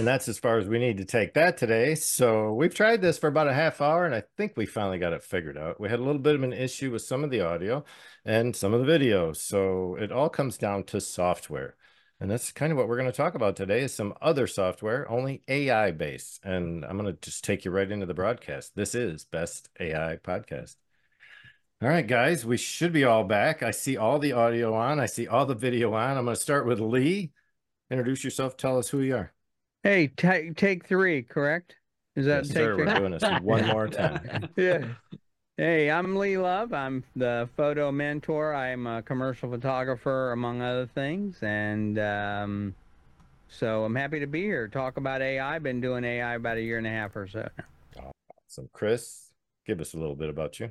And that's as far as we need to take that today. So we've tried this for about a half hour and I think we finally got it figured out. We had a little bit of an issue with some of the audio and some of the videos. So it all comes down to software. And that's kind of what we're going to talk about today is some other software, only AI based. And I'm going to just take you right into the broadcast. This is Best AI Podcast. All right, guys, we should be all back. I see all the audio on. I see all the video on. I'm going to start with Lee. Introduce yourself. Tell us who you are. Hey, take take three, correct? Is that Yes, take sir. three? We're doing this one more time. yeah. Hey, I'm Lee Love. I'm the photo mentor. I'm a commercial photographer, among other things, and um, so I'm happy to be here. Talk about AI. I've been doing AI about a year and a half or so. now. So, Chris, give us a little bit about you.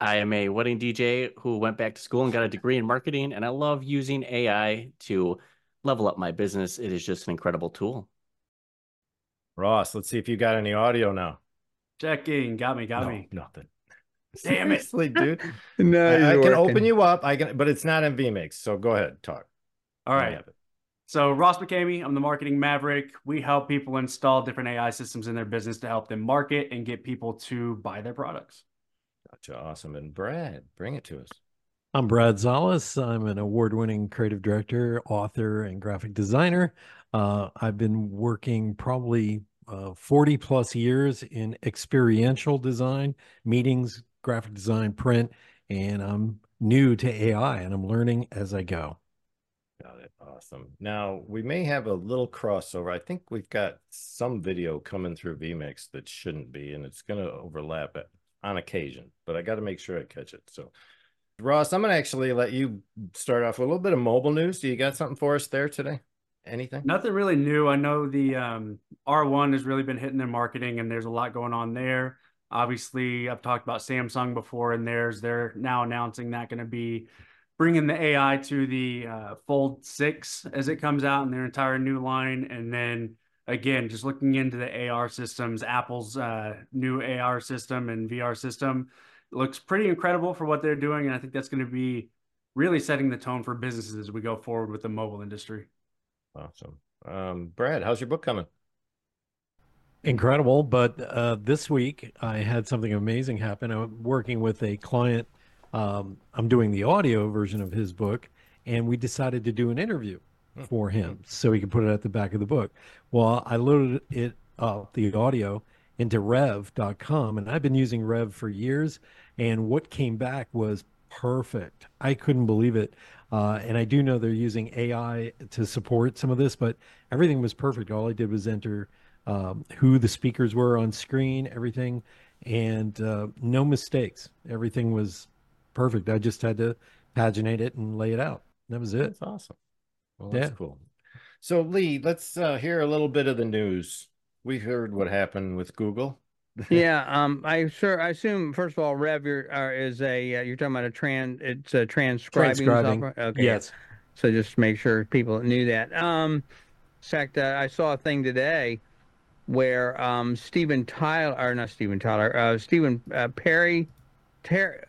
I am a wedding DJ who went back to school and got a degree in marketing, and I love using AI to level up my business. It is just an incredible tool. Ross, let's see if you got any audio now. Checking. Got me. Got No, me. Nothing. Damn it. Dude. No, I, I can working. open you up. I can, but it's not in vMix. So go ahead, talk. All I right. have it. So Ross McCamey, I'm the marketing maverick. We help people install different AI systems in their business to help them market and get people to buy their products. Gotcha. Awesome. And Brad, bring it to us. I'm Brad Zalas. I'm an award winning creative director, author, and graphic designer. Uh, I've been working probably uh, 40 plus years in experiential design, meetings, graphic design, print, and I'm new to AI and I'm learning as I go. Got it. Awesome. Now we may have a little crossover. I think we've got some video coming through vMix that shouldn't be, and it's going to overlap on occasion, but I got to make sure I catch it. So, Ross, I'm going to actually let you start off with a little bit of mobile news. Do you got something for us there today? Anything? Nothing really new. I know the um, R1 has really been hitting their marketing, and there's a lot going on there. Obviously, I've talked about Samsung before, and there's they're now announcing that going to be bringing the AI to the uh, Fold 6 as it comes out in their entire new line. And then again, just looking into the AR systems, Apple's uh, new AR system and VR system looks pretty incredible for what they're doing. And I think that's going to be really setting the tone for businesses as we go forward with the mobile industry. Awesome. Um, Brad, how's your book coming? Incredible. But uh, this week, I had something amazing happen. I'm working with a client. Um, I'm doing the audio version of his book, and we decided to do an interview for him so he could put it at the back of the book. Well, I loaded it up, the audio, into rev.com, and I've been using Rev for years. And what came back was perfect. I couldn't believe it. Uh, and I do know they're using AI to support some of this, but everything was perfect. All I did was enter um, who the speakers were on screen, everything, and uh, no mistakes. Everything was perfect. I just had to paginate it and lay it out. That was it. That's awesome. Well, that's Yeah. cool. So, Lee, let's uh, hear a little bit of the news. We heard what happened with Google. Yeah, um, I sure I assume first of all, Rev you're, uh, is a uh, you're talking about a trans it's a transcribing, Transcribing. software. Okay. Yes. So just make sure people knew that. Um, in fact, uh, I saw a thing today where um, Stephen Tyler, or not Stephen Tyler, uh, Stephen uh, Perry, Ter-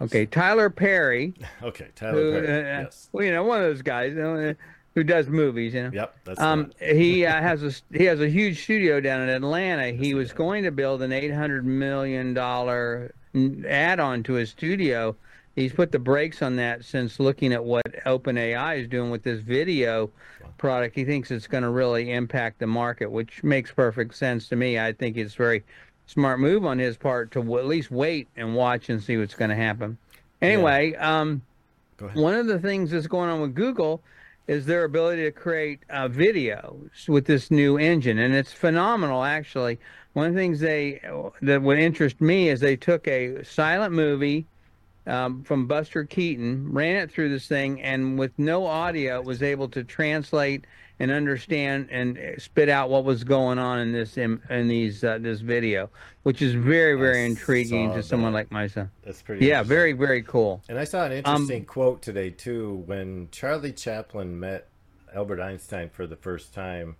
okay, Tyler Perry, Okay, Tyler who, Perry. uh, yes. well, you know, one of those guys you know, uh, who does movies, you know. Yep, that's Um, he uh, has a he has a huge studio down in Atlanta. He was going to build an eight hundred million dollar add-on to his studio. He's put the brakes on that since looking at what OpenAI is doing with this video product. He thinks it's going to really impact the market, which makes perfect sense to me. I think it's a very smart move on his part to w- at least wait and watch and see what's going to happen. Anyway, um, one of the things that's going on with Google is their ability to create uh, videos with this new engine, and it's phenomenal. Actually, one of the things they that would interest me is they took a silent movie um, from Buster Keaton, ran it through this thing, and with no audio, was able to translate and understand and spit out what was going on in this in, in these uh, this video, which is very very I intriguing saw to someone that. like myself. That's pretty. Yeah, very very cool. And I saw an Um, interesting quote today too. When Charlie Chaplin met Albert Einstein for the first time,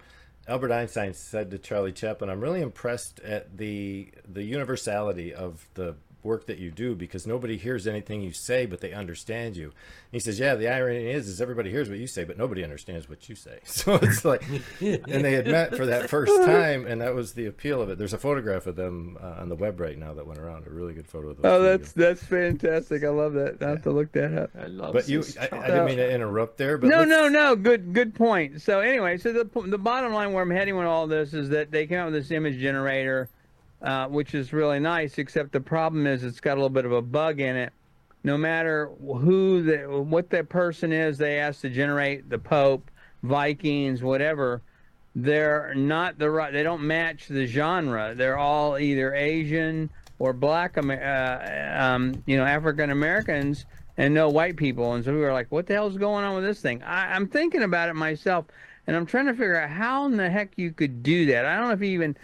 Albert Einstein said to Charlie Chaplin, "I'm really impressed at the the universality of the work that you do because nobody hears anything you say, but they understand you. And he says, yeah, the irony is, is everybody hears what you say, but nobody understands what you say. So it's like, and they had met for that first time, and that was the appeal of it. There's a photograph of them uh, on the web right now that went around. A really good photo of them. Oh, that's together. that's fantastic. I love that. I have to look that up. I love But you. I, I didn't mean to interrupt there. But no, let's- no, no. Good, good point. So anyway, so the the bottom line where I'm heading with all this is that they came out with this image generator, uh, which is really nice. Except the problem is it's got a little bit of a bug in it. No matter who the what that person is, they ask to generate the Pope, Vikings, whatever. They're not the right. They don't match the genre. They're all either Asian or Black, uh, um, you know, African Americans and no white people. And so we were like, what the hell's going on with this thing? I, I'm thinking about it myself, and I'm trying to figure out how in the heck you could do that. I don't know if even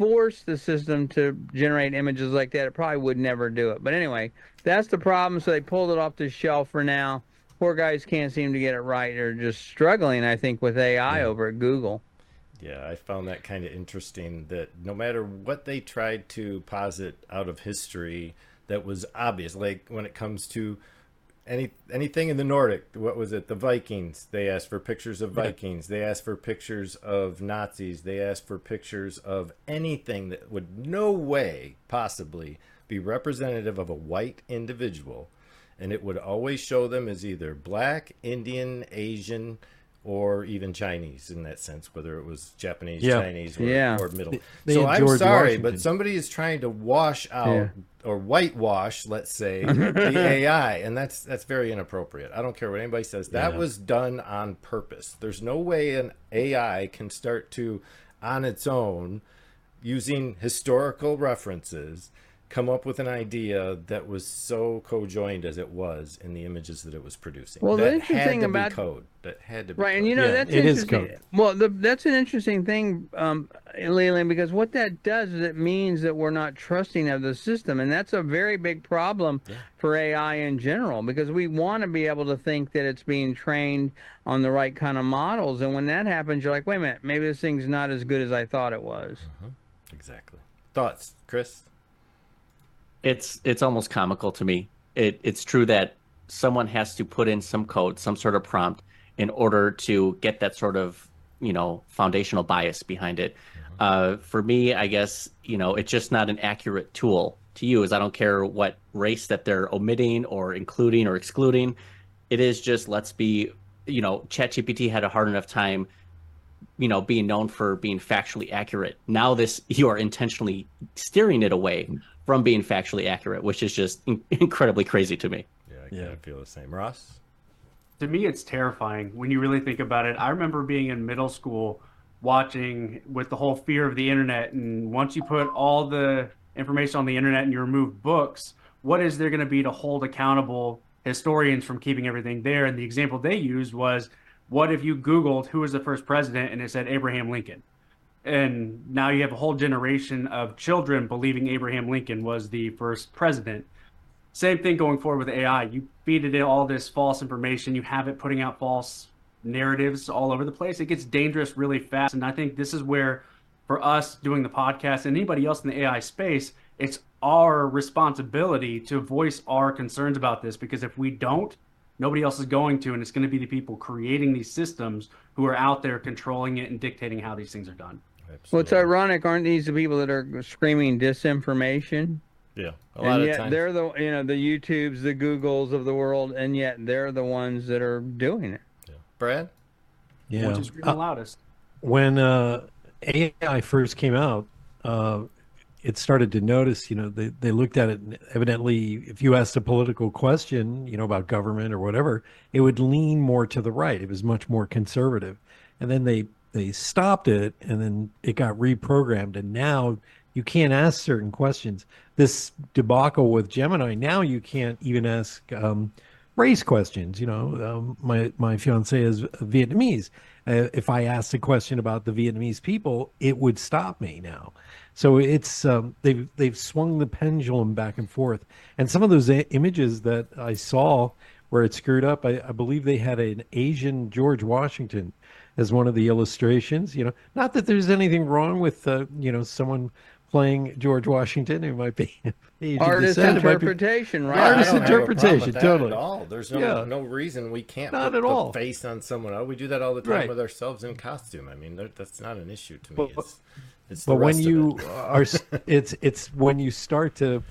force the system to generate images like that. It probably would never do it. But anyway, that's the problem. So they pulled it off the shelf for now. Poor guys can't seem to get it right. They're just struggling, I think, with AI over at Google. Yeah, I found that kind of interesting that no matter what they tried to posit out of history that was obvious, like when it comes to any anything in the Nordic, what was it? The Vikings. They asked for pictures of Vikings. They asked for pictures of Nazis. They asked for pictures of anything that would no way possibly be representative of a white individual. And it would always show them as either black, Indian, Asian, or even Chinese in that sense, whether it was Japanese, Yeah. Chinese, or, Yeah. or middle. they so I'm George sorry, Washington. but somebody is trying to wash out Yeah. or whitewash, let's say, the AI, and that's that's very inappropriate. I don't care what anybody says. That Yeah. was done on purpose. There's no way an AI can start to, on its own, using historical references, come up with an idea that was so co-joined as it was in the images that it was producing. Well, the interesting had thing to about- be code. That had to be Right, and you know Yeah, that's it is interesting. code. Well, the, that's an interesting thing, um, Leland, because what that does is it means that we're not trusting of the system, and that's a very big problem for AI in general. Because we want to be able to think that it's being trained on the right kind of models, and when that happens, you're like, wait a minute, maybe this thing's not as good as I thought it was. exactly. Thoughts, Chris? It's it's almost comical to me. It it's true that someone has to put in some code, some sort of prompt in order to get that sort of, you know, foundational bias behind it. Uh, for me, I guess, you know, it's just not an accurate tool to use. I don't care what race that they're omitting or including or excluding. It is just let's be, you know, ChatGPT had a hard enough time you know being known for being factually accurate now this you are intentionally steering it away from being factually accurate which is just in- incredibly crazy to me Yeah, I Yeah. of feel the same. Ross? to me it's terrifying when you really think about it i remember being in middle school watching with the whole fear of the internet and once you put all the information on the internet and you remove books what is there going to be to hold accountable historians from keeping everything there and the example they used was what if you googled who was the first president and it said abraham lincoln and now you have a whole generation of children believing abraham lincoln was the first president same thing going forward with AI. You feed it all this false information, you have it putting out false narratives all over the place. It gets dangerous really fast. And I think this is where, for us doing the podcast and anybody else in the AI space, it's our responsibility to voice our concerns about this because if we don't, nobody else is going to. And it's going to be the people creating these systems who are out there controlling it and dictating how these things are done. Well, it's ironic, aren't these the people that are screaming disinformation? Yeah, a and lot of yet times. they're the you know the YouTubes, the Googles of the world, and yet they're the ones that are doing it. Brad? Yeah. Which is screaming Uh, loudest. when uh, AI first came out, uh, it started to notice, you know, they, they looked at it. and Evidently, if you asked a political question, you know, about government or whatever, it would lean more to the right. It was much more conservative. And then they, they stopped it and then it got reprogrammed. And now you can't ask certain questions. This debacle with Gemini, now you can't even ask um, race questions. You know, um, my, my fiance is Vietnamese. Uh, if I asked a question about the Vietnamese people, it would stop me now. So it's um, they've they've swung the pendulum back and forth, and some of those a- images that I saw where it screwed up, I, I believe they had an Asian George Washington as one of the illustrations. You know, not that there's anything wrong with uh, you know someone playing George Washington. It might be Asian Artist descent, it be- interpretation, right? Yeah, I Artist don't have a with interpretation, that totally. At all. There's no Yeah. no reason we can't Not put at the all. face on someone else. We do that all the time Right. with ourselves in costume. I mean, that's not an issue to me. But- it's, it's But when you it. are, it's it's when you start to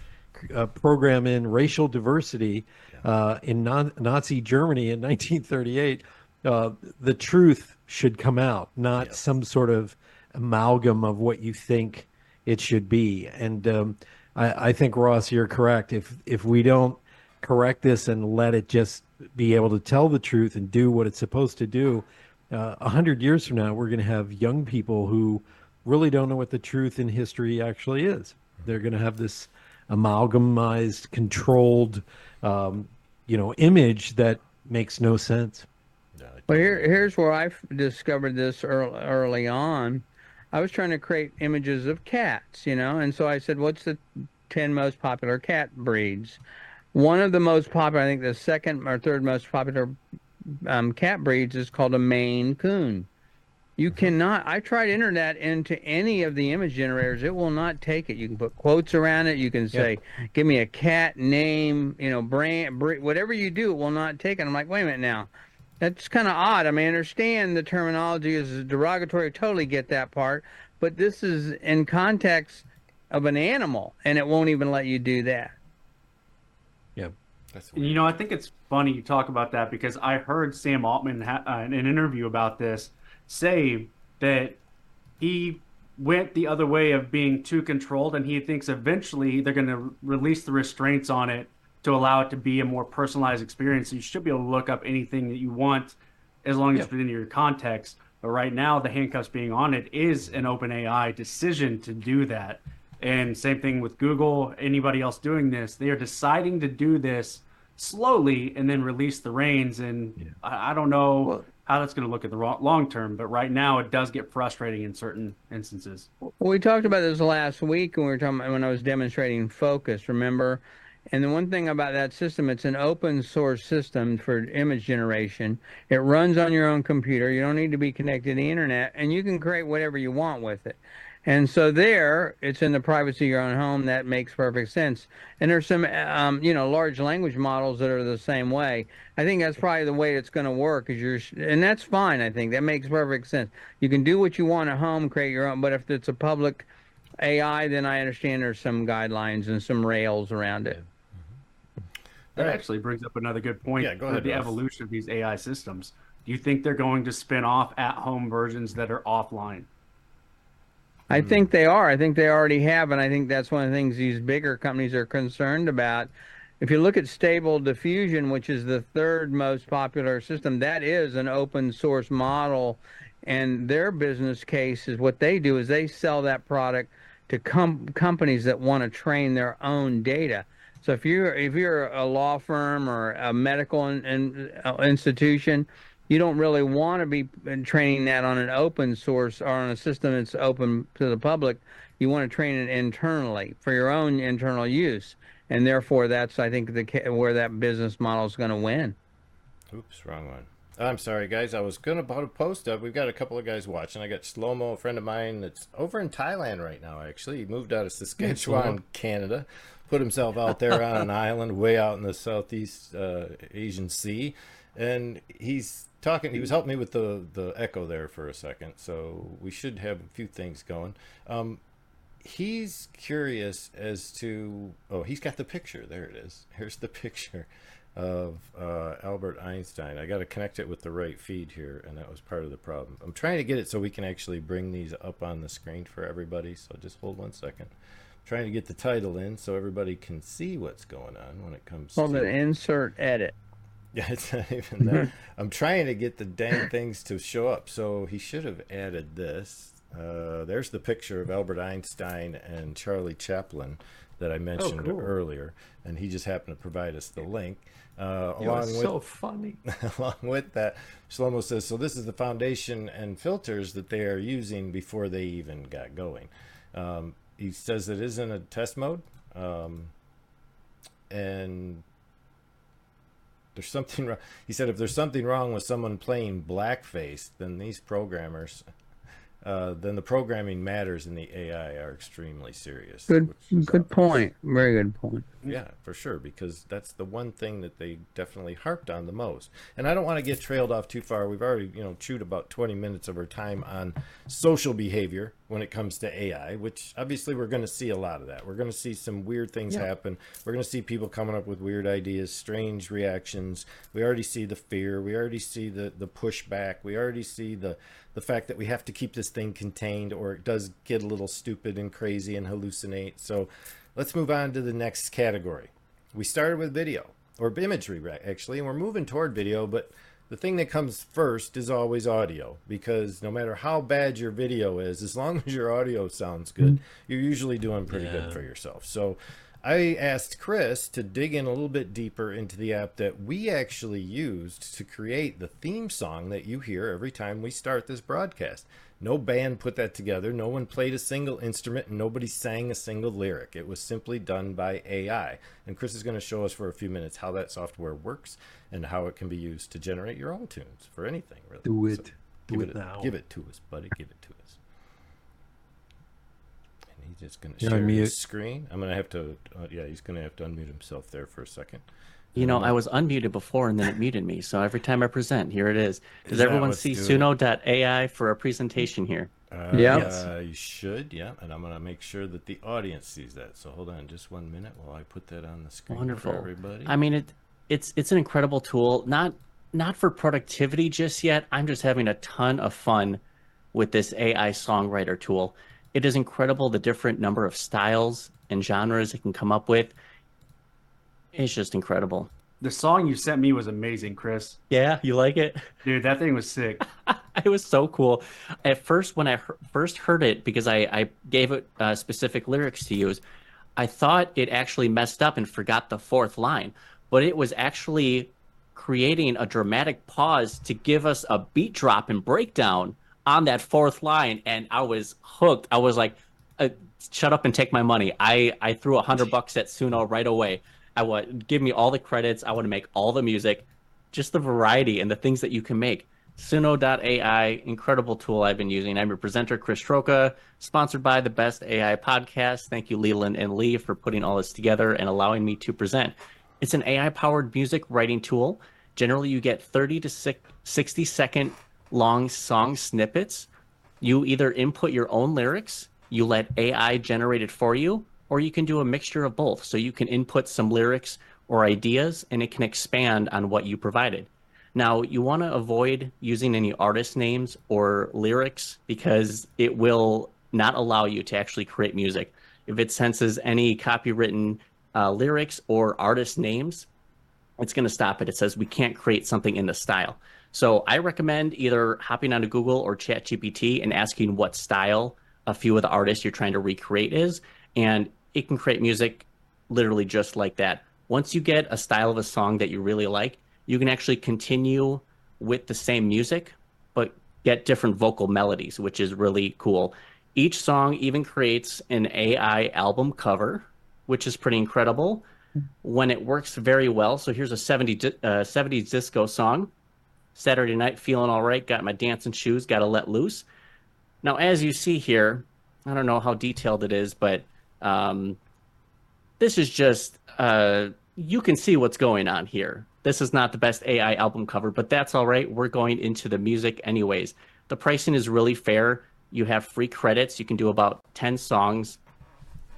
uh, program in racial diversity uh, in non- Nazi Germany in 1938, uh, the truth should come out, not Yes. some sort of amalgam of what you think it should be. And um, I, I think Ross, you're correct. If if we don't correct this and let it just be able to tell the truth and do what it's supposed to do, uh, a hundred years from now, we're going to have young people who really don't know what the truth in history actually is. They're going to have this amalgamized, controlled, um, you know, image that makes no sense. Well, here, here's where I discovered this early, early on. I was trying to create images of cats, you know, and so I said, "What's the ten most popular cat breeds?" One of the most popular, I think, the second or third most popular um, cat breeds is called a Maine Coon. You cannot. I tried to enter that into any of the image generators. It will not take it. You can put quotes around it. You can say, "Give me a cat name," you know, brand, breed, whatever you do, it will not take it. I'm like, wait a minute now. That's kind of odd. I mean, I understand the terminology is derogatory. I Totally get that part, but this is in context of an animal, and it won't even let you do that. Yeah, that's And, you know, I think it's funny you talk about that because I heard Sam Altman ha- uh, in an interview about this say that he went the other way of being too controlled, and he thinks eventually they're going to release the restraints on it to allow it to be a more personalized experience. So you should be able to look up anything that you want as long as Yeah. it's within your context. But right now, the handcuffs being on it is an OpenAI decision to do that. And same thing with Google, anybody else doing this, they are deciding to do this slowly and then release the reins. And I, I don't know Well- how that's going to look at the long term, but right now it does get frustrating in certain instances. Well, we talked about this last week when we were talking when I was demonstrating Fooocus. Remember, and the one thing about that system, it's an open source system for image generation. It runs on your own computer. You don't need to be connected to the internet, and you can create whatever you want with it. And so there, it's in the privacy of your own home. That makes perfect sense. And there's some, um, you know, large language models that are the same way. I think that's probably the way it's going to work. Is you're, and that's fine. I think that makes perfect sense. You can do what you want at home, create your own. But if it's a public AI, then I understand there's some guidelines and some rails around it. That Right. actually brings up another good point Yeah, go ahead, the Ross. evolution of these AI systems. Do you think they're going to spin off at home versions that are offline? I hmm. think they are. I think they already have, and I think that's one of the things these bigger companies are concerned about. If you look at Stable Diffusion, which is the third most popular system, that is an open source model, and their business case is what they do is they sell that product to com- companies that want to train their own data. So if you're if you're a law firm or a medical in, in, uh, institution, you don't really want to be training that on an open source or on a system that's open to the public. You want to train it internally for your own internal use, and therefore that's I think the where that business model is going to win. Oops, wrong one. I'm sorry, guys. I was gonna put a post up. We've got a couple of guys watching. I got Shlomo, a friend of mine that's over in Thailand right now. Actually, he moved out of Saskatchewan, Canada, put himself out there on an island way out in the southeast uh, Asian Sea, and he's talking. He was helping me with the the echo there for a second, so we should have a few things going. Um, he's curious as to oh he's got the picture there it is here's the picture of uh, albert einstein i got to connect it with the right feed here and that was part of the problem i'm trying to get it so we can actually bring these up on the screen for everybody so just hold one second I'm trying to get the title in so everybody can see what's going on when it comes Called to insert edit. yeah, it's not even that. I'm trying to get the dang things to show up. So he should have added this. Uh, there's the picture of Albert Einstein and Charlie Chaplin that I mentioned cool. earlier, and he just happened to provide us the link. Uh, You know, along it's with so funny. along with that, Shlomo says, so this is the foundation and filters that they are using before they even got going. Um, he says it is in a test mode, um, and there's something wrong. He said if there's something wrong with someone playing blackface, then these programmers uh, then the programming matters and the AI are extremely serious. Good, good obvious. point. Very good point. Yeah, for sure, because that's the one thing that they definitely harped on the most. And I don't want to get trailed off too far. We've already, you know, chewed about 20 minutes of our time on social behavior when it comes to AI, which obviously we're going to see a lot of that. We're going to see some weird things Yeah. happen. We're going to see people coming up with weird ideas, strange reactions. We already see the fear. We already see the the pushback. We already see the the fact that we have to keep this thing contained or it does get a little stupid and crazy and hallucinate. So let's move on to the next category. We started with video or imagery, actually, and we're moving toward video, but the thing that comes first is always audio because no matter how bad your video is, as long as your audio sounds good, mm-hmm. you're usually doing pretty Yeah. good for yourself. So I asked Chris to dig in a little bit deeper into the app that we actually used to create the theme song that you hear every time we start this broadcast. No band put that together. No one played a single instrument and nobody sang a single lyric. It was simply done by AI. And Chris is going to show us for a few minutes how that software works and how it can be used to generate your own tunes for anything, really. Do So it. Do give it it, now. Give it to us, buddy. Give it to us. And he's just going to You're share on his screen. I'm going to have to, uh, yeah, he's going to have to unmute himself there for a second. You know, I was unmuted before and then it muted me. So every time I present, here it is. Does Is everyone see doing it? Suno.ai for a presentation here? Uh, Yeah. Uh, you should, yeah. And I'm going to make sure that the audience sees that. So hold on just one minute while I put that on the screen Wonderful. for everybody. I mean, it it's it's an incredible tool. Not not for productivity just yet. I'm just having a ton of fun with this AI songwriter tool. It is incredible the different number of styles and genres it can come up with. It's just incredible. The song you sent me was amazing, Chris. Yeah, you like it? Dude, that thing was sick. it was so cool. At first, when I he- first heard it, because I, I gave it uh, specific lyrics to use, I thought it actually messed up and forgot the fourth line. But it was actually creating a dramatic pause to give us a beat drop and breakdown on that fourth line. And I was hooked. I was like, uh, shut up and take my money. I, I threw a hundred bucks at Suno right away. I would give me all the credits. I want to make all the music, just the variety and the things that you can make. Suno.ai, incredible tool I've been using. I'm your presenter, Chris Troca, sponsored by the Best AI Podcast. Thank you, Leland and Lee, for putting all this together and allowing me to present. It's an AI powered music writing tool. Generally, you get 30 to six- 60 second long song snippets. You either input your own lyrics, you let AI generate it for you, or you can do a mixture of both. So you can input some lyrics or ideas and it can expand on what you provided. Now, you want to avoid using any artist names or lyrics because it will not allow you to actually create music. If it senses any copywritten uh, lyrics or artist names, it's going to stop it. It says we can't create something in the style. So I recommend either hopping onto Google or ChatGPT and asking what style a few of the artists you're trying to recreate is, and it can create music literally just like that. Once you get a style of a song that you really like, you can actually continue with the same music, but get different vocal melodies, which is really cool. Each song even creates an AI album cover, which is pretty incredible when it works very well. So here's a 70, uh, 70s disco song. Saturday night, feeling all right, got my dancing shoes, got to let loose. Now, as you see here, I don't know how detailed it is, but um, this is just, uh, you can see what's going on here. This is not the best AI album cover, but that's all right. We're going into the music anyways. The pricing is really fair. You have free credits. You can do about 10 songs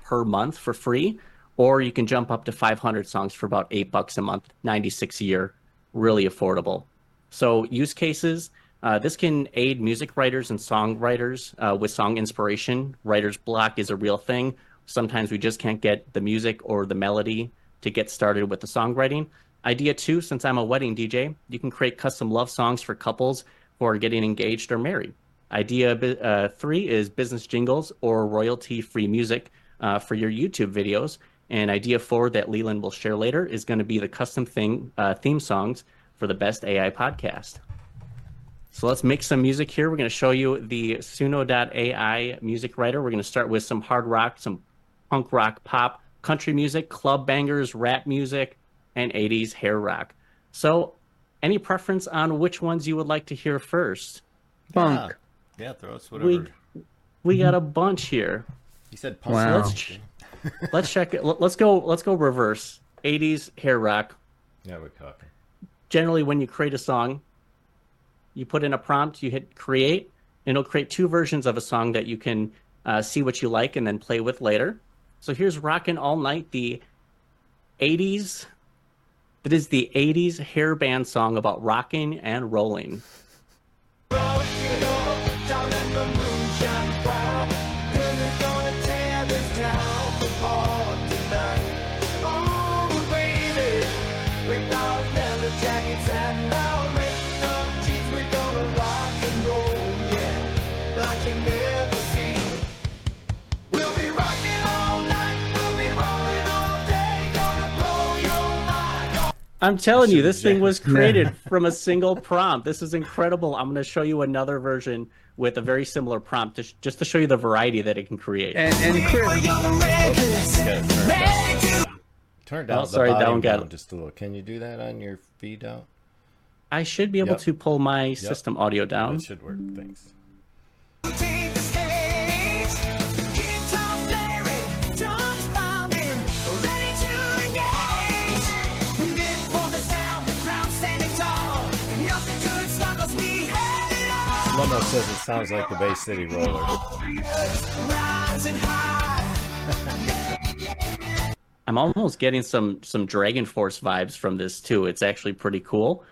per month for free, or you can jump up to 500 songs for about eight bucks a month, 96 a year. Really affordable. So, use cases uh, this can aid music writers and songwriters uh, with song inspiration. Writer's block is a real thing. Sometimes we just can't get the music or the melody to get started with the songwriting. Idea two since I'm a wedding DJ, you can create custom love songs for couples who are getting engaged or married. Idea uh, three is business jingles or royalty free music uh, for your YouTube videos. And idea four that Leland will share later is going to be the custom thing uh, theme songs for the best AI podcast. So let's make some music here. We're going to show you the Suno.ai music writer. We're going to start with some hard rock, some punk rock, pop, country music, club bangers, rap music, and 80s hair rock. So, any preference on which ones you would like to hear first? Punk. Yeah, throw us whatever. We we got a bunch here. He said punk. Wow. puzzle. Let's check it. Let's go. Let's go reverse. 80s hair rock. Yeah, we're talking. Generally, when you create a song, you put in a prompt, you hit create, and it'll create two versions of a song that you can uh, see what you like and then play with later. So here's "Rockin' All Night," the 80s. That is the 80s hair band song about rocking and rolling. I'm telling you, this thing was created from a single prompt. This is incredible. I'm going to show you another version with a very similar prompt to sh- just to show you the variety that it can create. And, and Chris, Turn down Oh, sorry, that volume one got- just a little. Can you do that on your feed out? I should be able Yep. to pull my system audio down. That should work. Thanks. Shlomo says it sounds like the Bay City Roller. I'm almost getting some some DragonForce vibes from this too. It's actually pretty cool.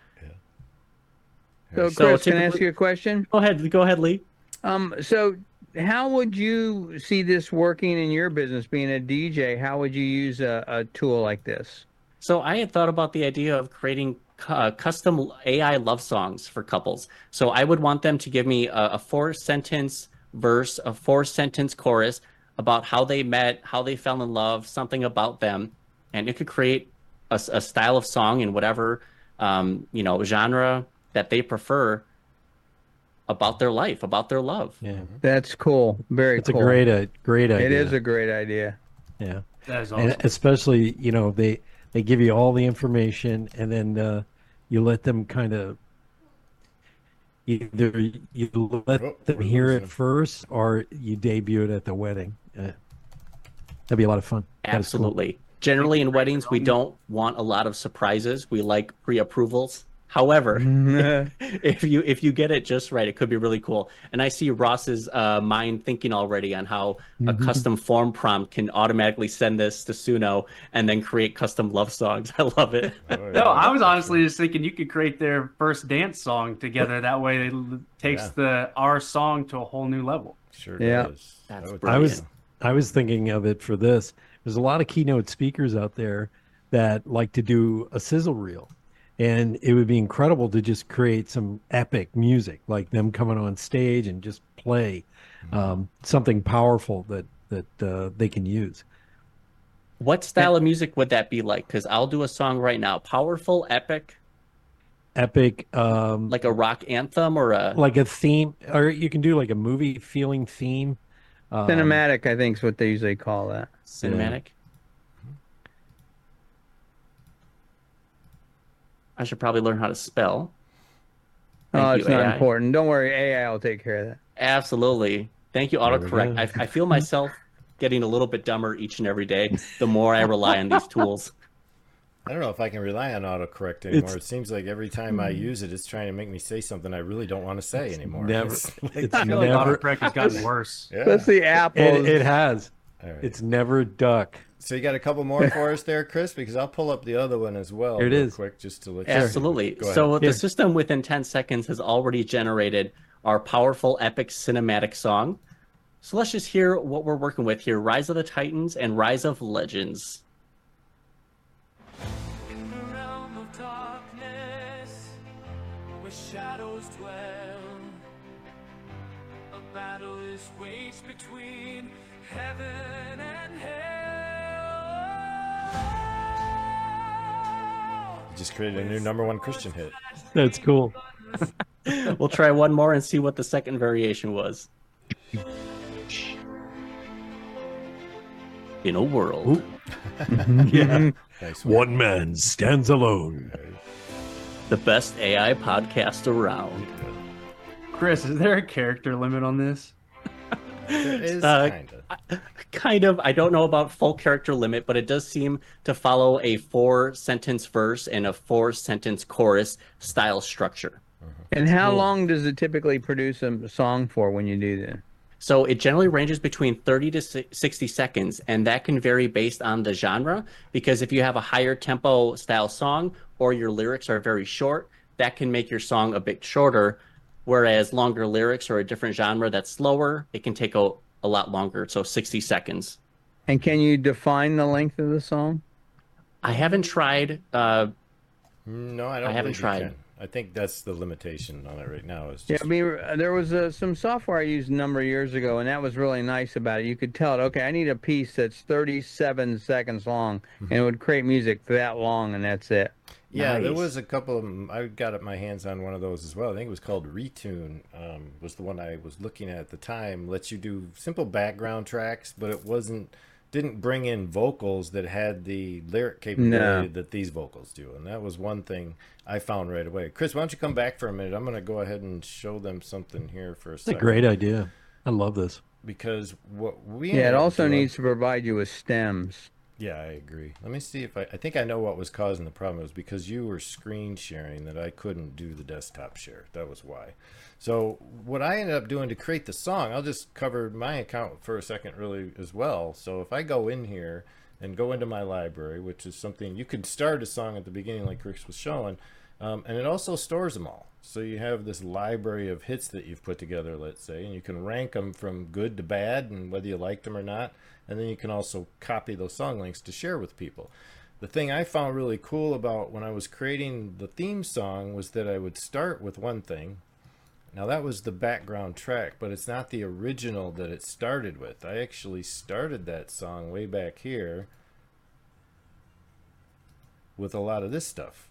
so So Chris, can I ask you a question? Go ahead, go ahead, Lee. Um, so how would you see this working in your business? Being a DJ, how would you use a, a tool like this? So I had thought about the idea of creating cu- uh, custom AI love songs for couples. So I would want them to give me a, a four sentence verse, a four sentence chorus about how they met, how they fell in love, something about them, and it could create a style of song in whatever um, you know genre that they prefer about their life, about their love. Yeah, That's cool. Very it's cool. a great, uh, great idea. It is a great idea. yeah, That is awesome. and especially you know they they give you all the information and then uh, you let them kind of either you let Oh, them hear it him. first or you debut it at the wedding. Uh, that'd be a lot of fun. That is cool. Absolutely. Generally, in weddings, we don't want a lot of surprises. We like pre-approvals. However, if you if you get it just right, it could be really cool. And I see Ross's uh, mind thinking already on how a custom form prompt can automatically send this to Suno and then create custom love songs. I love it. Oh, No. I was honestly just thinking you could create their first dance song together. That way, it takes Yeah. the our song to a whole new level. Sure Yeah. does. That's That. I was I was thinking of it for this. There's a lot of keynote speakers out there that like to do a sizzle reel. And it would be incredible to just create some epic music, like them coming on stage and just play um, something powerful that that uh, they can use. What style of music would that be like? Because I'll do a song right now, powerful, epic, Epic, um, like like a rock anthem or a like a theme, or you can do like a movie feeling theme. Um, Cinematic, I think, is what they usually call that. cinematic. I should probably learn how to spell. Thank oh, you, it's not AI. important. Don't worry, AI will take care of that. Absolutely. Thank you, autocorrect. I, I feel myself getting a little bit dumber each and every day the more I rely on these tools. I don't know if I can rely on autocorrect anymore. It's- it seems like every time I hmm. use it, it's trying to make me say something I really don't want to say anymore. Never. It's like- It's I feel like never. autocorrect has gotten worse. yeah. That's the Apple. It, it has. All right. It's never duck. So you got a couple more for us there, Chris? Because I'll pull up the other one as well. Here it real is. quick, just to let you Absolutely. So Here. the system within 10 seconds has already generated our powerful, epic cinematic song. So let's just hear what we're working with here Rise of the Titans and Rise of Legends. In the realm of darkness, where shadows dwell, a battle is waged between heaven and hell. Just created a new number one Christian hit. That's cool. We'll try one more and see what the second variation was. In a world. Yeah. Nice One man stands alone. The best AI podcast around. Chris, is there a character limit on this? There is Uh, kind of. kind of i don't know about full character limit but it does seem to follow a four sentence verse and a four sentence chorus style structure And how long does it typically produce a song for when you do that? so it generally ranges between 30 to 60 seconds and that can vary based on the genre because if you have a higher tempo style song or your lyrics are very short that can make your song a bit shorter whereas longer lyrics or a different genre that's slower it can take a, a lot longer so 60 seconds And can you define the length of the song? i haven't tried uh, No, I don't. I haven't believe you tried. can. I think that's the limitation on it right now. Is Yeah, just I mean, uh, there was uh, some software I used a number of years ago, and that was really nice about it. You could tell it, okay, I need a piece that's 37 seconds long, and it would create music that long, and that's it. Yeah, there was a couple of 'em- I got my hands on one of those as well. I think it was called Retune. Um, was the one I was looking at at the time. Lets you do simple background tracks, but it wasn't didn't bring in vocals that had the lyric capability that these vocals do, and that was one thing I found right away. Chris, why don't you come back for a minute? I'm going to go ahead and show them something here for a It's a great idea. I love this. because what we Yeah, it also doing- needs to provide you with stems. Yeah, I agree. Let me see if I. I think I know what was causing the problem. It was because you were screen sharing that I couldn't do the desktop share. That was why. So what I ended up doing to create the song, I'll just cover my account for a second, really as well. So if I go in here and go into my library, which is something you could start a song at the beginning, like Chris was showing, um, and it also stores them all. So you have this library of hits that you've put together, let's say, and you can rank them from good to bad, and whether you liked them or not. And then you can also copy those song links to share with people. The thing I found really cool about when I was creating the theme song was that I would start with one thing. Now that was the background track, but it's not the original that it started with. I actually started that song way back here with a lot of this stuff.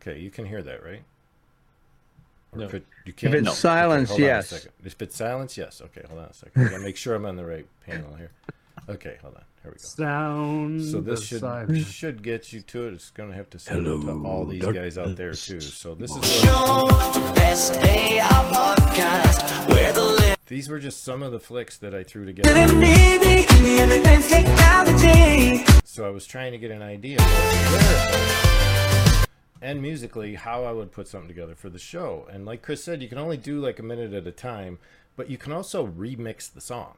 Okay, you can hear that, right? Or No. could, you can't. it's No. Silence, hold on a yes. If it's silence, yes. Okay, hold on a second. I gotta make sure I'm on the right panel here. Okay, hold on. Here we go. Sound. So this should side- should get you to it. It's gonna have to send it to all these darkness. guys out there too. So this is what, Best day of podcast. Where the living these were just some of the flicks that I threw together. need give me everything technology. So I was trying to get an idea of lyrics and musically how I would put something together for the show. And like Chris said, you can only do like a minute at a time, but you can also remix the song.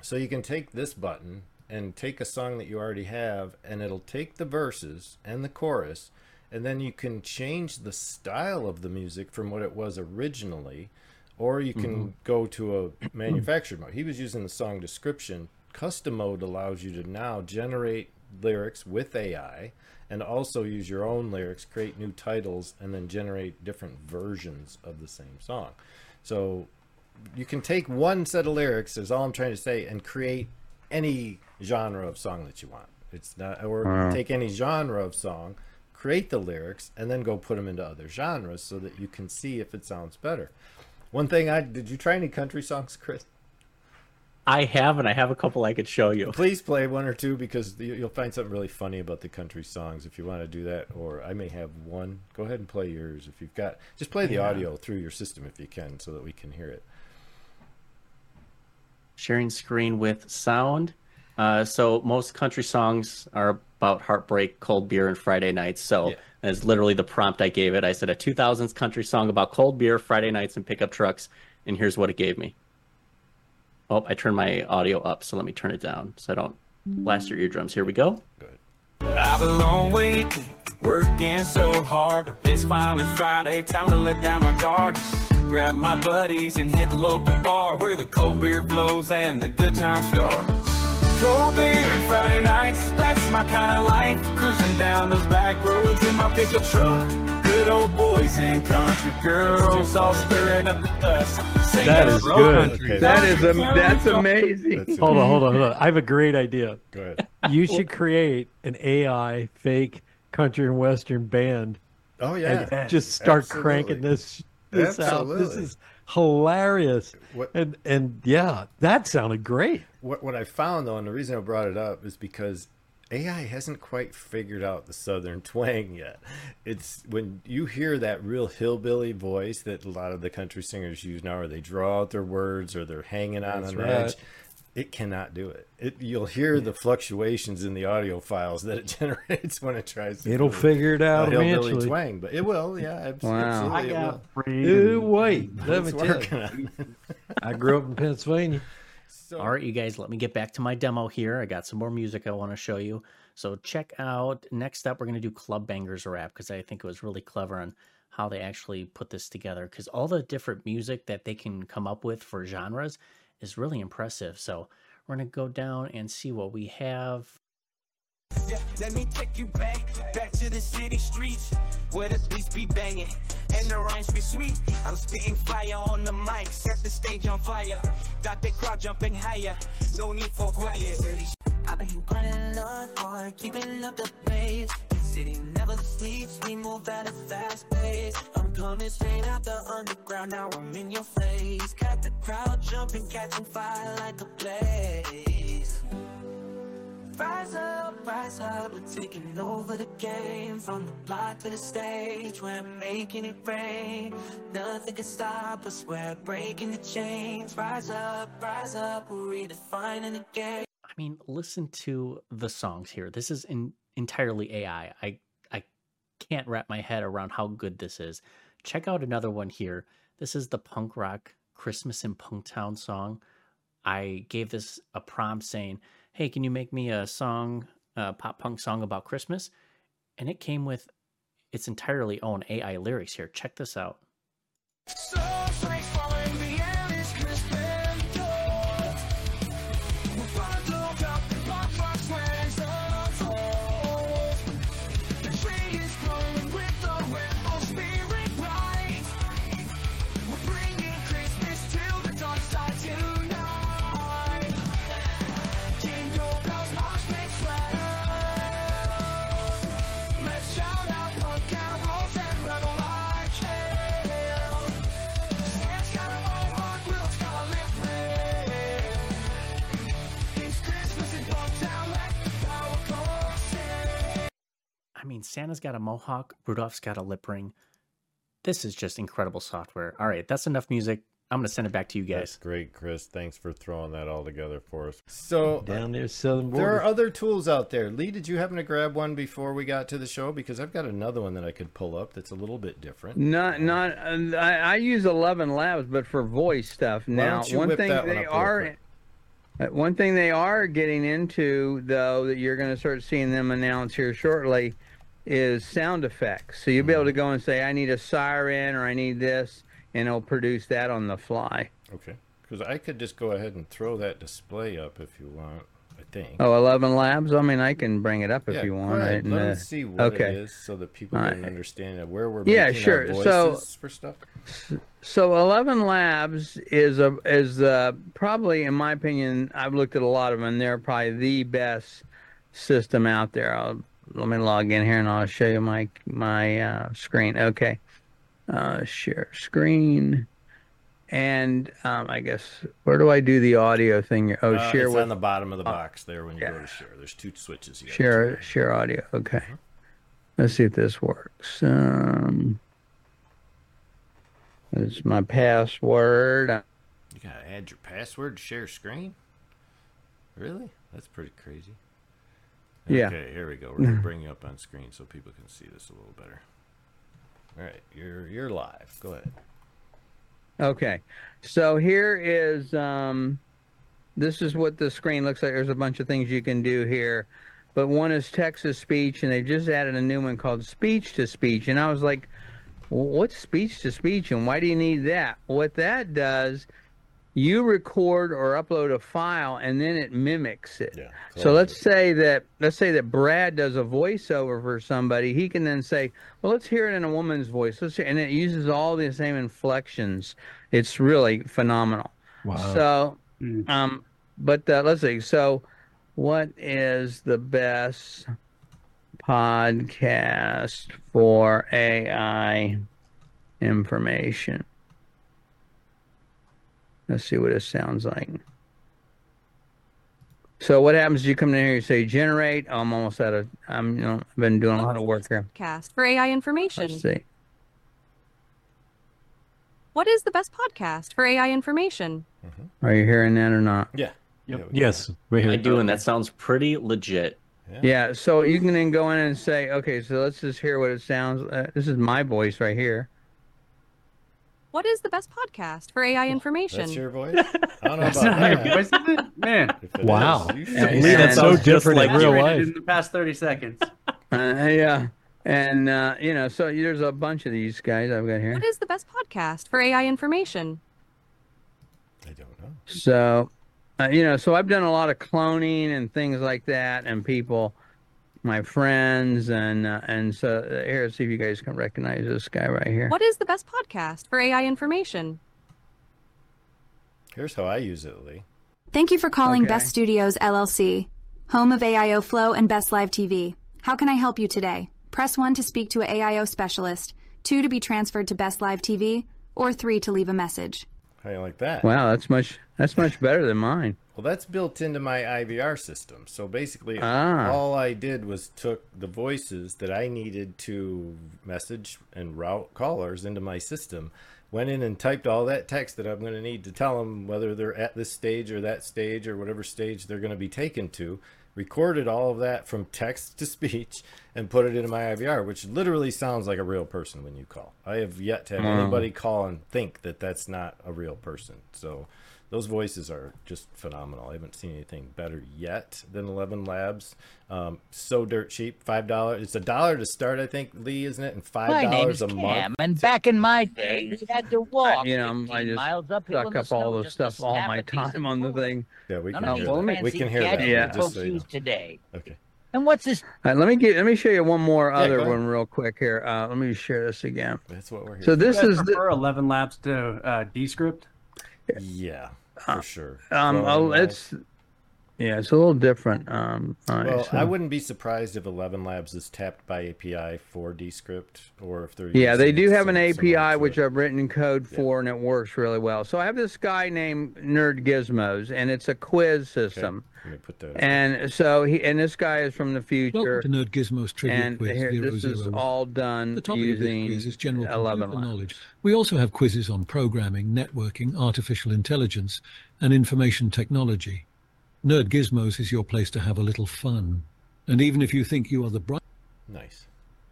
So you can take this button and take a song that you already have, and it'll take the verses and the chorus, and then you can change the style of the music from what it was originally, or you can mm-hmm. go to a manufactured mode. He was using the song description. Custom mode allows you to now generate lyrics with AI and also use your own lyrics, create new titles, and then generate different versions of the same song. So you can take one set of lyrics is all i'm trying to say and create any genre of song that you want it's not or Wow. take any genre of song create the lyrics and then go put them into other genres so that you can see if it sounds better one thing i did you try any country songs chris I have, and I have a couple I could show you. please play one or two because you- you'll find something really funny about the country songs if you want to do that or i may have one go ahead and play yours if you've got just play the audio through your system if you can so that we can hear it Sharing screen with sound. Uh, so most country songs are about heartbreak, cold beer, and Friday nights. So Yeah. that's literally the prompt I gave it. I said a 2000s country song about cold beer, Friday nights, and pickup trucks, and here's what it gave me. Oh, I turned my audio up, so let me turn it down so I don't blast your eardrums. Here we go. good I've long working so hard. It's finally Friday, time to let down my guard. Grab my buddies and hit the local bar where the cold beer and the good times start. Cold beer Friday nights, that's my kind of life. Cruising down those back roads in my pickup truck. Good old boys and country girls all stirring up the dust. Singing That is good. Okay. That is am- that's amazing. That's it. Hold on, hold on, hold on. I have a great idea. go ahead You should create an AI fake country and western band oh yeah and just start Absolutely. cranking this this out. This is hilarious. What- And and yeah, that sounded great. what what I found though, and the reason I brought it up is because AI hasn't quite figured out the southern twang yet. It's when you hear that real hillbilly voice that a lot of the country singers use now, or they draw out their words, or they're hanging on That's an right. edge. It cannot do it. It you'll hear the fluctuations in the audio files that it generates when it tries to. It'll figure it a out hillbilly eventually. twang, but it will. Yeah, abs- Wow. absolutely. I it will. afraid. Ooh, wait, let me It's tell you. working. I grew up in Pennsylvania. So, All right, you guys, let me get back to my demo here. I got some more music I want to show you. So check out. Next up, we're going to do Club Bangers rap because I think it was really clever on how they actually put this together. Because all the different music that they can come up with for genres is really impressive. So we're going to go down and see what we have. Yeah, let me take you back, back to the city streets, where the beats be banging and the rhymes be sweet. I'm spitting fire on the mic, set the stage on fire, got the crowd jumping higher. No need for quiet. I've been grinding hard, keeping up the pace. The city never sleeps, we move at a fast pace. I'm coming straight out the underground, now I'm in your face. Got the crowd jumping, catching fire like a blaze. Rise up, rise up, we're taking over the game. From the block to the stage, we're making it rain. Nothing can stop us, we're breaking the chains. Rise up, rise up, we're redefining the game. I mean, listen to the songs here. This is in, entirely AI. I I can't wrap my head around how good this is. Check out another one here. This is the punk rock Christmas in Punktown song. I gave this a prompt saying, "Hey, can you make me a song, a pop punk song about Christmas?" And it came with its entirely own AI lyrics here. Check this out. So Santa's got a mohawk, Rudolph's got a lip ring. This is just incredible software. All right, that's enough music. I'm going to send it back to you That's guys. great, Chris. Thanks for throwing that all together for us. So Down there, southern border. There are other tools out there. Lee, did you happen to grab one before we got to the show? Because I've got another one that I could pull up that's a little bit different. Not, not. Uh, I, I use Eleven Labs, but for voice stuff. Now, don't you one whip thing that one they are, uh, one thing they are getting into, though, that you're going to start seeing them announce here shortly, is sound effects. So you'll be able to go and say, "I need a siren" or "I need this," and it'll produce that on the fly. Okay. Because I could just go ahead and throw that display up if you want, I think. Oh, 11 Labs. I mean, I can bring it up if yeah, you want. it. and, Let uh, us see what okay. it is so that people can right. understand of where we're Yeah, sure. So- for stuff. So Eleven Labs is a is uh, probably, in my opinion, I've looked at a lot of them. They're probably the best system out there. I'll, let me log in here and I'll show you my my uh, screen. Okay, uh, share screen, and um, I guess where do I do the audio thing? Oh, Uh, share it's with on the bottom of the box there when you go to share. There's two switches. You share share audio. Okay, let's see if this works. Um, it's my password. You gotta add your password to share screen. Really? That's pretty crazy. Yeah. Okay, here we go. We're gonna bring you up on screen so people can see this a little better. All right, you're you're live. Go ahead. Okay, so here is um, this is what the screen looks like. There's a bunch of things you can do here, but one is text to speech, and they just added a new one called speech to speech. And I was like, "Well, what's speech to speech, and why do you need that? What that does, you record or upload a file, and then it mimics it. Yeah. So let's say that let's say that Brad does a voiceover for somebody. He can then say, "Well, let's hear it in a woman's voice." Let's hear, and it uses all the same inflections. It's really phenomenal. wow. So, Mm. um, but uh, let's see. So, what is the best podcast for AI information? Let's see what it sounds like. So what happens? is You come in here, you say generate. I'm almost out of. I'm you know I've been doing a lot of work here. Cast for AI information? Let's see. What is the best podcast for AI information? Are you hearing that or not? Yeah. Yep. Yeah, we- Yes, we're here. I do, and that sounds pretty legit. Yeah. So you can then go in and say, okay, so let's just hear what it sounds. Uh, this is my voice right here. What is the best podcast for AI information? That's your voice? I don't know That's about not your that. voice, is it? Man. Wow. is, Yeah, should- And- that's so different like in real life. In the past 30 seconds. Uh, yeah. And uh, you know, so there's a bunch of these guys I've got here. What is the best podcast for AI information? I don't know. So, uh, you know, so I've done a lot of cloning and things like that, and people, my friends, and uh, and so uh, here, see if you guys can recognize this guy right here. What is the best podcast for AI information? Here's how I use it, Lee. Thank you for calling Okay. Best Studios LLC, home of AIO Flow and Best Live TV. How can I help you today? Press 1 to speak to an AIO specialist, 2 to be transferred to Best Live TV, or 3 to leave a message. How you like that? Wow, that's much that's much better than mine. Well, that's built into my IVR system. So basically, Ah. all I did was took the voices that I needed to message and route callers into my system, went in and typed all that text that I'm going to need to tell them whether they're at this stage or that stage or whatever stage they're going to be taken to, recorded all of that from text to speech, and put it into my IVR, which literally sounds like a real person when you call. I have yet to have Wow. anybody call and think that that's not a real person. So those voices are just phenomenal. I haven't seen anything better yet than Eleven Labs. Um, so dirt cheap, five dollars. It's a dollar to start, I think, Lee, isn't it? And five My name dollars is a Cam, month. and back in my day, you had to walk. you know, I just miles uphill suck up all snow the stuff, all my a piece of time on the thing. Yeah, we can of hear these well, let me- that. We can hear that. gadgets Yeah. Yeah. Just folks so you know. use today. Okay. And what's this? All right, let me get let me show you one more Yeah, other one real quick here. Uh, let me share this again. That's what we're here. So for. this You guys is the, 11 Labs to uh, Descript? Yeah, for sure. um, Labs. it's yeah, it's a little different. Um, all right, Well, so- I wouldn't be surprised if Eleven Labs is tapped by API for Descript, or if they're Yeah, they do have an some similar API which. I've written code for, and it works really well. So I have this guy named Nerd Gizmos, and it's a quiz Okay, system. Let me put that. And so he and this guy is from the future, Welcome to Nerd Gizmo's Trivia and Quiz here, this is 001. all done The topic of this using quiz is general 11 Labs. knowledge. We also have quizzes on programming, networking, artificial intelligence, and information technology. Nerd Gizmos is your place to have a little fun. And even if you think you are the bright nice.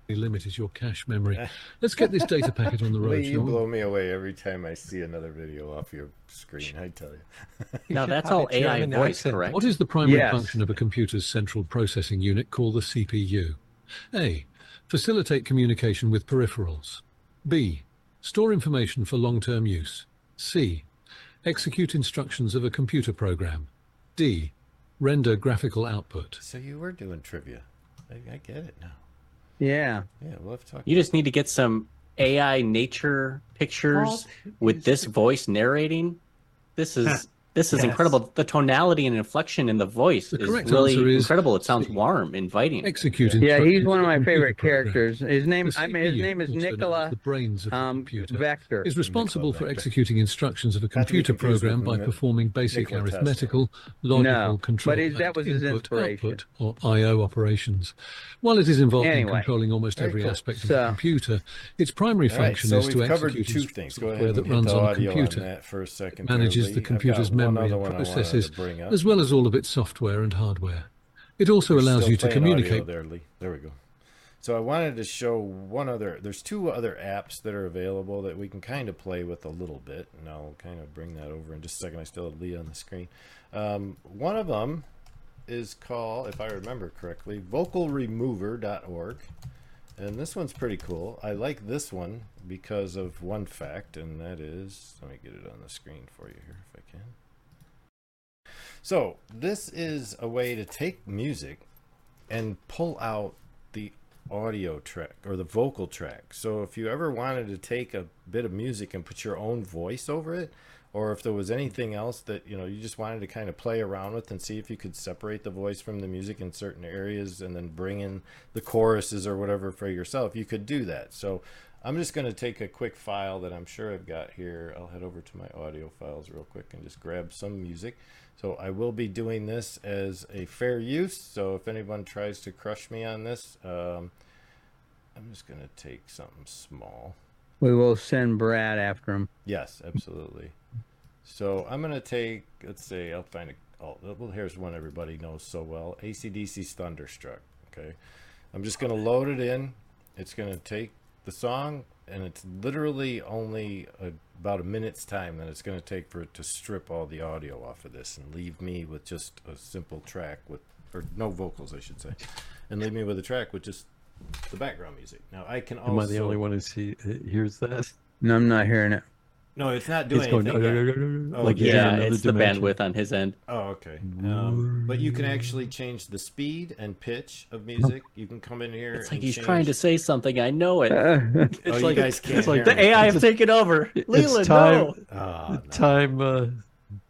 limit is your cache memory. Let's get this data packet on the road, Lee, you shall we? blow me away every time I see another video off your screen. I tell you. Now that's all AI German voice, accent. correct? What is the primary Yes. function of a computer's central processing unit called the CPU? A. Facilitate communication with peripherals. B. Store information for long-term use. C. Execute instructions of a computer program. D. Render graphical output. So you were doing trivia. I, I get it now. Yeah. Yeah, we'll have to talk. You just need to get some AI nature pictures with this voice narrating. This is this is Yes. incredible. The tonality and inflection in the voice The is really is incredible. It sounds warm, inviting. Execute Yeah, he's one of my favorite characters. His name, The I mean, his name is also Nicola the brains of the um, computer. Vector. is responsible for Vector. executing instructions of a Not to be computer program by performing basic Nikola Tesla. arithmetical, logical, No, control, but his- that was his input, inspiration. output, or I/O operations. While it is involved Anyway. in controlling almost every cool. aspect of So- the computer, its primary All right, function so is to we've execute two things. Go ahead software that runs on a computer. on that for a second. manages the computer's one memory and one I wanted to processes, as well as all of its software and hardware. It also We're allows you to communicate there. There we go. So I wanted to show one other. There's two other apps that are available that we can kind of play with a little bit, and I'll kind of bring that over in just a second. I still have Lee on the screen. Um, one of them is called, if I remember correctly, vocalremover.org. And this one's pretty cool. I like this one because of one fact, and that is, let me get it on the screen for you here if I can. So, this is a way to take music and pull out the audio track or the vocal track. So, if you ever wanted to take a bit of music and put your own voice over it, or if there was anything else that you know you just wanted to kind of play around with and see if you could separate the voice from the music in certain areas and then bring in the choruses or whatever for yourself, you could do that. So, I'm just going to take a quick file that I'm sure I've got here. I'll head over to my audio files real quick and just grab some music. So I will be doing this as a fair use. So if anyone tries to crush me on this, um, I'm just going to take something small. We will send Brad after him. Yes, absolutely. So I'm going to take, let's say, I'll find a, oh, well, here's one everybody knows so well ACDC's Thunderstruck. Okay. I'm just going to load it in. It's going to take the song, and it's literally only a, about a minute's time that it's going to take for it to strip all the audio off of this and leave me with just a simple track with, or no vocals, I should say, and leave me with a track with just the background music. Now I can also. Am I the only one who see hears that? No, I'm not hearing it. No, it's not doing It's going anything. yet. Oh, like yeah. he's in Yeah, another it's the bandwidth on his end. Oh, okay. Um, but you can actually change the speed and pitch of music. You can come in here. It's like and he's change- trying to say something. I know it. it's Oh, you like- guys can't it's like the me. AI have taken over. Leland, it's time. no. Oh, no. Time. Uh,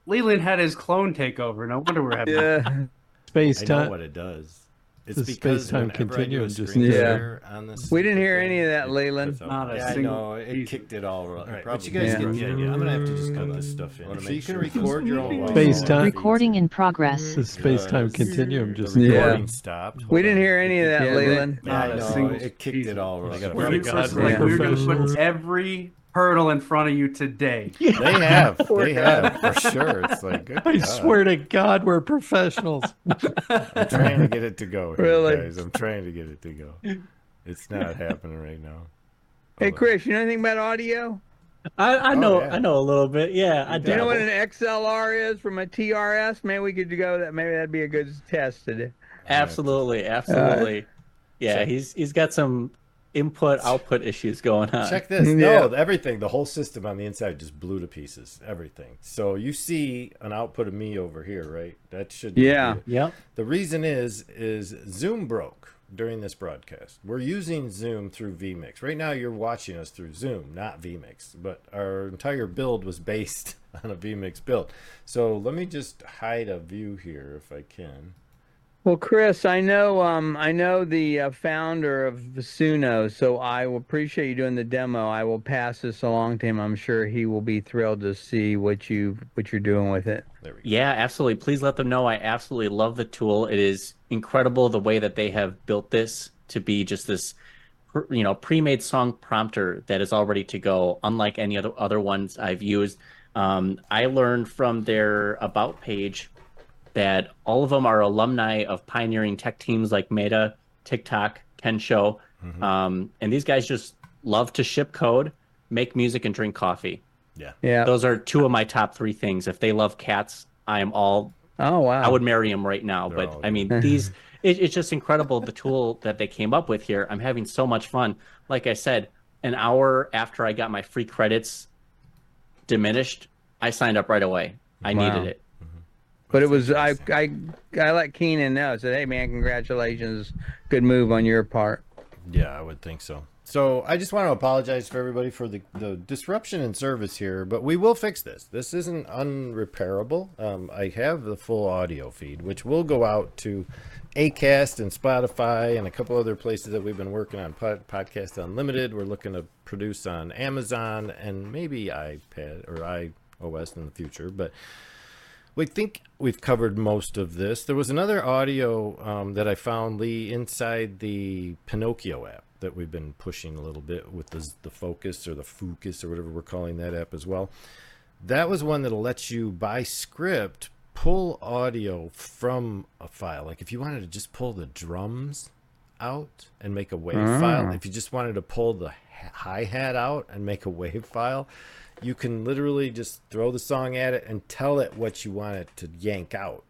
Leland had his clone take over. No wonder we're having. yeah. space I know time. what it does. It's The because space-time whenever I do a continuum just- screen Yeah. share on this We didn't hear any of that, it Leland. Not a yeah, I single know. It piece. kicked it all right. Right, but but you you guys Yeah. get the idea. I'm gonna have to just cut this stuff in. So you can record your own Space-time. Recording in progress. The space time Because continuum the just. Yeah. recording stopped. We Hold didn't on. hear any of that, Yeah, Leland. Yeah, Not I a know. single It kicked piece. it all right. gotta We're, Pray to God like, we're we're gonna put every hurdle in front of you today. They have. They have for sure. It's like good. I God. swear to God, we're professionals. I'm trying to get it to go. Here, Really? guys. I'm trying to get it to go. It's not happening right now. Hey, Hold on. Chris, you know anything about audio? I, I oh, know. yeah. I know a little bit. Yeah, I Do you know what an XLR is from a TRS? Maybe we could go that. Maybe that'd be a good test today. Absolutely, absolutely. yeah, uh, he's he's got some input output issues going on. Check this. Yeah. No, everything, the whole system on the inside just blew to pieces. Everything. So you see an output of me over here, right? That should. Yeah. Yeah. The reason is is Zoom broke during this broadcast. We're using Zoom through vMix. Right now you're watching us through Zoom, not vMix, but our entire build was based on a vMix build. So let me just hide a view here if I can. Well, Chris, I know um, I know the uh, founder of Vasuno, so I will appreciate you doing the demo. I will pass this along to him. I'm sure he will be thrilled to see what you what you're doing with it. There we go. Yeah, absolutely. Please let them know I absolutely love the tool. It is incredible the way that they have built this to be just this you know, pre-made song prompter that is all ready to go, unlike any other other ones I've used. Um, I learned from their about page that all of them are alumni of pioneering tech teams like Meta, TikTok, Kensho, um, and these guys just love to ship code, make music, and drink coffee. Yeah. Yeah. Those are two of my top three things. If they love cats, I am all Oh wow. I would marry him right now. They're But all I mean, these it, it's just incredible the tool that they came up with here. I'm having so much fun. Like I said, an hour after I got my free credits diminished, I signed up right away. I Wow. needed it. But it was I I I let Keenan know. I said, "Hey man, congratulations, good move on your part." Yeah, I would think so. So I just want to apologize for everybody for the, the disruption in service here, but we will fix this. This isn't unrepairable. Um, I have the full audio feed, which will go out to Acast and Spotify and a couple other places that we've been working on. Pod, Podcast Unlimited. We're looking to produce on Amazon and maybe iPad or iOS in the future, but we think we've covered most of this. There was another audio um, that I found, Lee, inside the Pinokio app that we've been pushing a little bit with the, the Fooocus or the Fooocus or whatever we're calling that app as well. That was one that'll let you, by script, pull audio from a file. Like if you wanted to just pull the drums out and make a wave file, Ah. if you just wanted to pull the hi hat out and make a wave file, you can literally just throw the song at it and tell it what you want it to yank out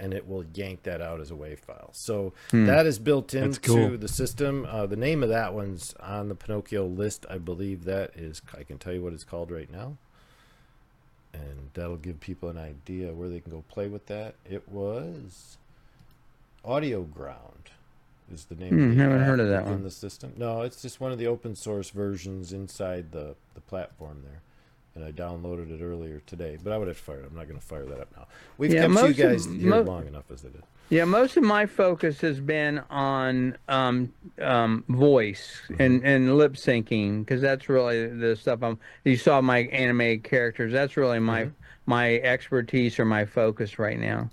and it will yank that out as a wave file. So that is built into cool. the system. Uh, the name of that one's on the Pinokio list. I believe that is i can tell you what it's called right now. And that'll give people an idea where they can go play with that. It was audio ground is the name Hmm, of the haven't heard of that one. the system. No it's just one of the open source versions inside the the platform there and I downloaded it earlier today, but I would have fired. I'm not going to fire that up now. We've Yeah, kept you of- guys here mo- long enough as it is. Yeah, most of my focus has been on um, um, voice and, and lip syncing because that's really the stuff I'm. You saw my animated characters. That's really my my expertise or my focus right now.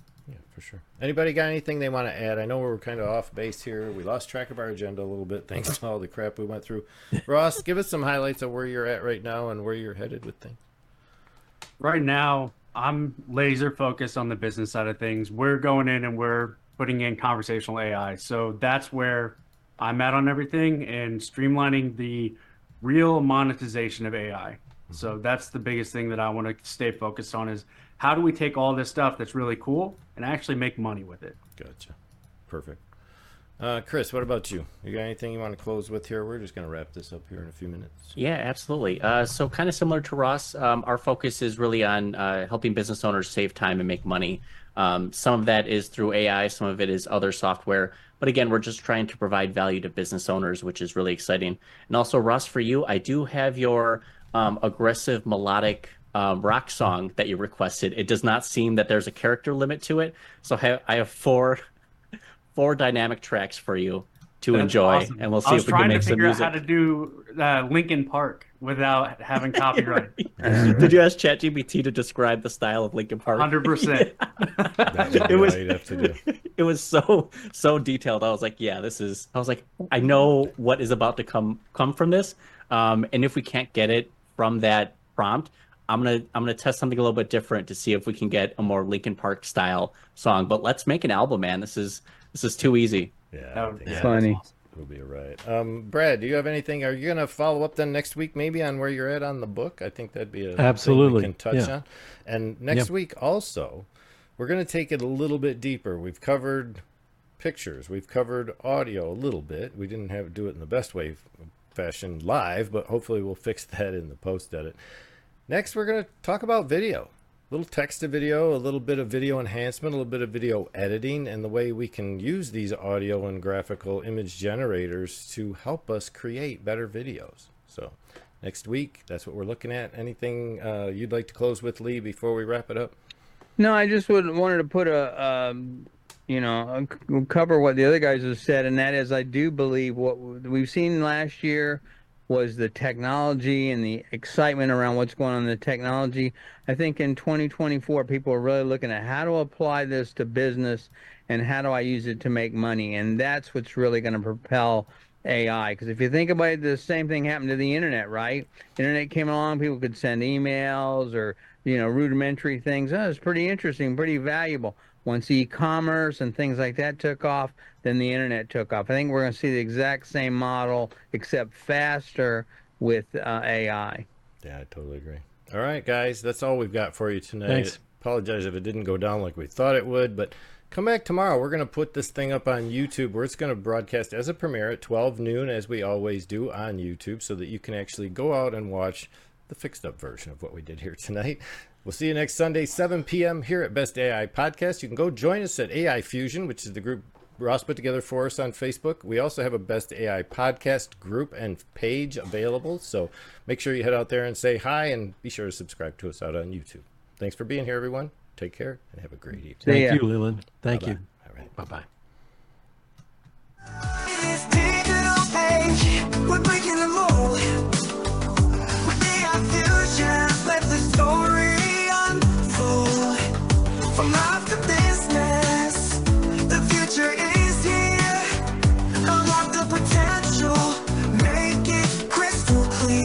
Yeah, for sure. Anybody got anything they want to add? I know we're kind of off base here. We lost track of our agenda a little bit thanks to all the crap we went through. Ross, give us some highlights of where you're at right now and where you're headed with things. right now i'm laser focused on the business side of things we're going in and we're putting in conversational ai so that's where i'm at on everything and streamlining the real monetization of ai so mm-hmm. that's the biggest thing that i want to stay focused on is how do we take all this stuff that's really cool and actually make money with it Gotcha. Perfect. Uh, Chris, what about you? You got anything you want to close with here? We're just going to wrap this up here in a few minutes. Yeah, absolutely. Uh, so, kind of similar to Ross, um, our focus is really on uh, helping business owners save time and make money. Um, some of that is through AI, some of it is other software. But again, we're just trying to provide value to business owners, which is really exciting. And also, Ross, for you, I do have your um, aggressive melodic um, rock song that you requested. It does not seem that there's a character limit to it. So, I have, I have four four dynamic tracks for you to That's enjoy, awesome. and we'll see if we can trying make to some figure out music. how to do uh, Linkin Park without having copyright Did you ask ChatGPT to describe the style of Linkin Park? 100% That would be it was all you'd have to do. it was so so detailed. I was like, yeah, this is. I was like, I know what is about to come come from this. Um, and if we can't get it from that prompt, I'm gonna I'm gonna test something a little bit different to see if we can get a more Linkin Park style song. But let's make an album, man. This is this is too easy. Yeah, That I would- yeah, that Funny. It'll be all right. Um, Brad, do you have anything? Are you going to follow up then next week, maybe on where you're at on the book? I think that'd be a thing we Absolutely, can touch yeah. on. And next Yep. week also, we're going to take it a little bit deeper. We've covered pictures, we've covered audio a little bit. We didn't have do it in the best way fashion live, but hopefully we'll fix that in the post edit. Next, we're going to talk about video. A little text to video, a little bit of video enhancement, a little bit of video editing, and the way we can use these audio and graphical image generators to help us create better videos. So, next week, that's what we're looking at. Anything uh, you'd like to close with, Lee, before we wrap it up? No, I just would wanted to put a, um, you know, cover what the other guys have said, and that is, I do believe what we've seen last year was the technology and the excitement around what's going on in the technology. I think in 2024, people are really looking at how to apply this to business and how do I use it to make money, and that's what's really going to propel AI. Because if you think about it, the same thing happened to the internet, right? Internet came along, people could send emails or you know rudimentary things. Oh, it's pretty interesting, pretty valuable. Once e-commerce and things like that took off, then the internet took off. I think we're going to see the exact same model, except faster with uh, AI. Yeah, I totally agree. All right, guys, that's all we've got for you tonight. Thanks. Apologize if it didn't go down like we thought it would, but come back tomorrow. We're going to put this thing up on YouTube where it's going to broadcast as a premiere at 12 noon, as we always do on YouTube, so that you can actually go out and watch the fixed up version of what we did here tonight. We'll see you next Sunday, 7 p.m. here at Best AI Podcast. You can go join us at AI Fusion, which is the group Ross put together for us on Facebook. We also have a Best AI Podcast group and page available. So make sure you head out there and say hi and be sure to subscribe to us out on YouTube. Thanks for being here, everyone. Take care and have a great evening. Thank ya. you, Leland. Thank Bye-bye. you. All right. Bye bye. It's digital From love to business, the future is here. Unlock the potential, make it crystal clear.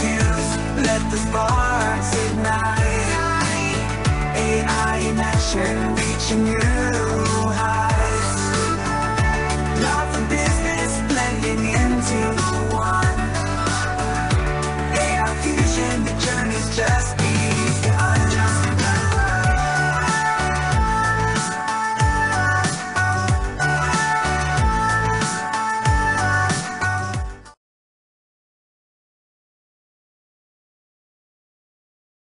Fuse, let the sparks ignite. AI reaching you.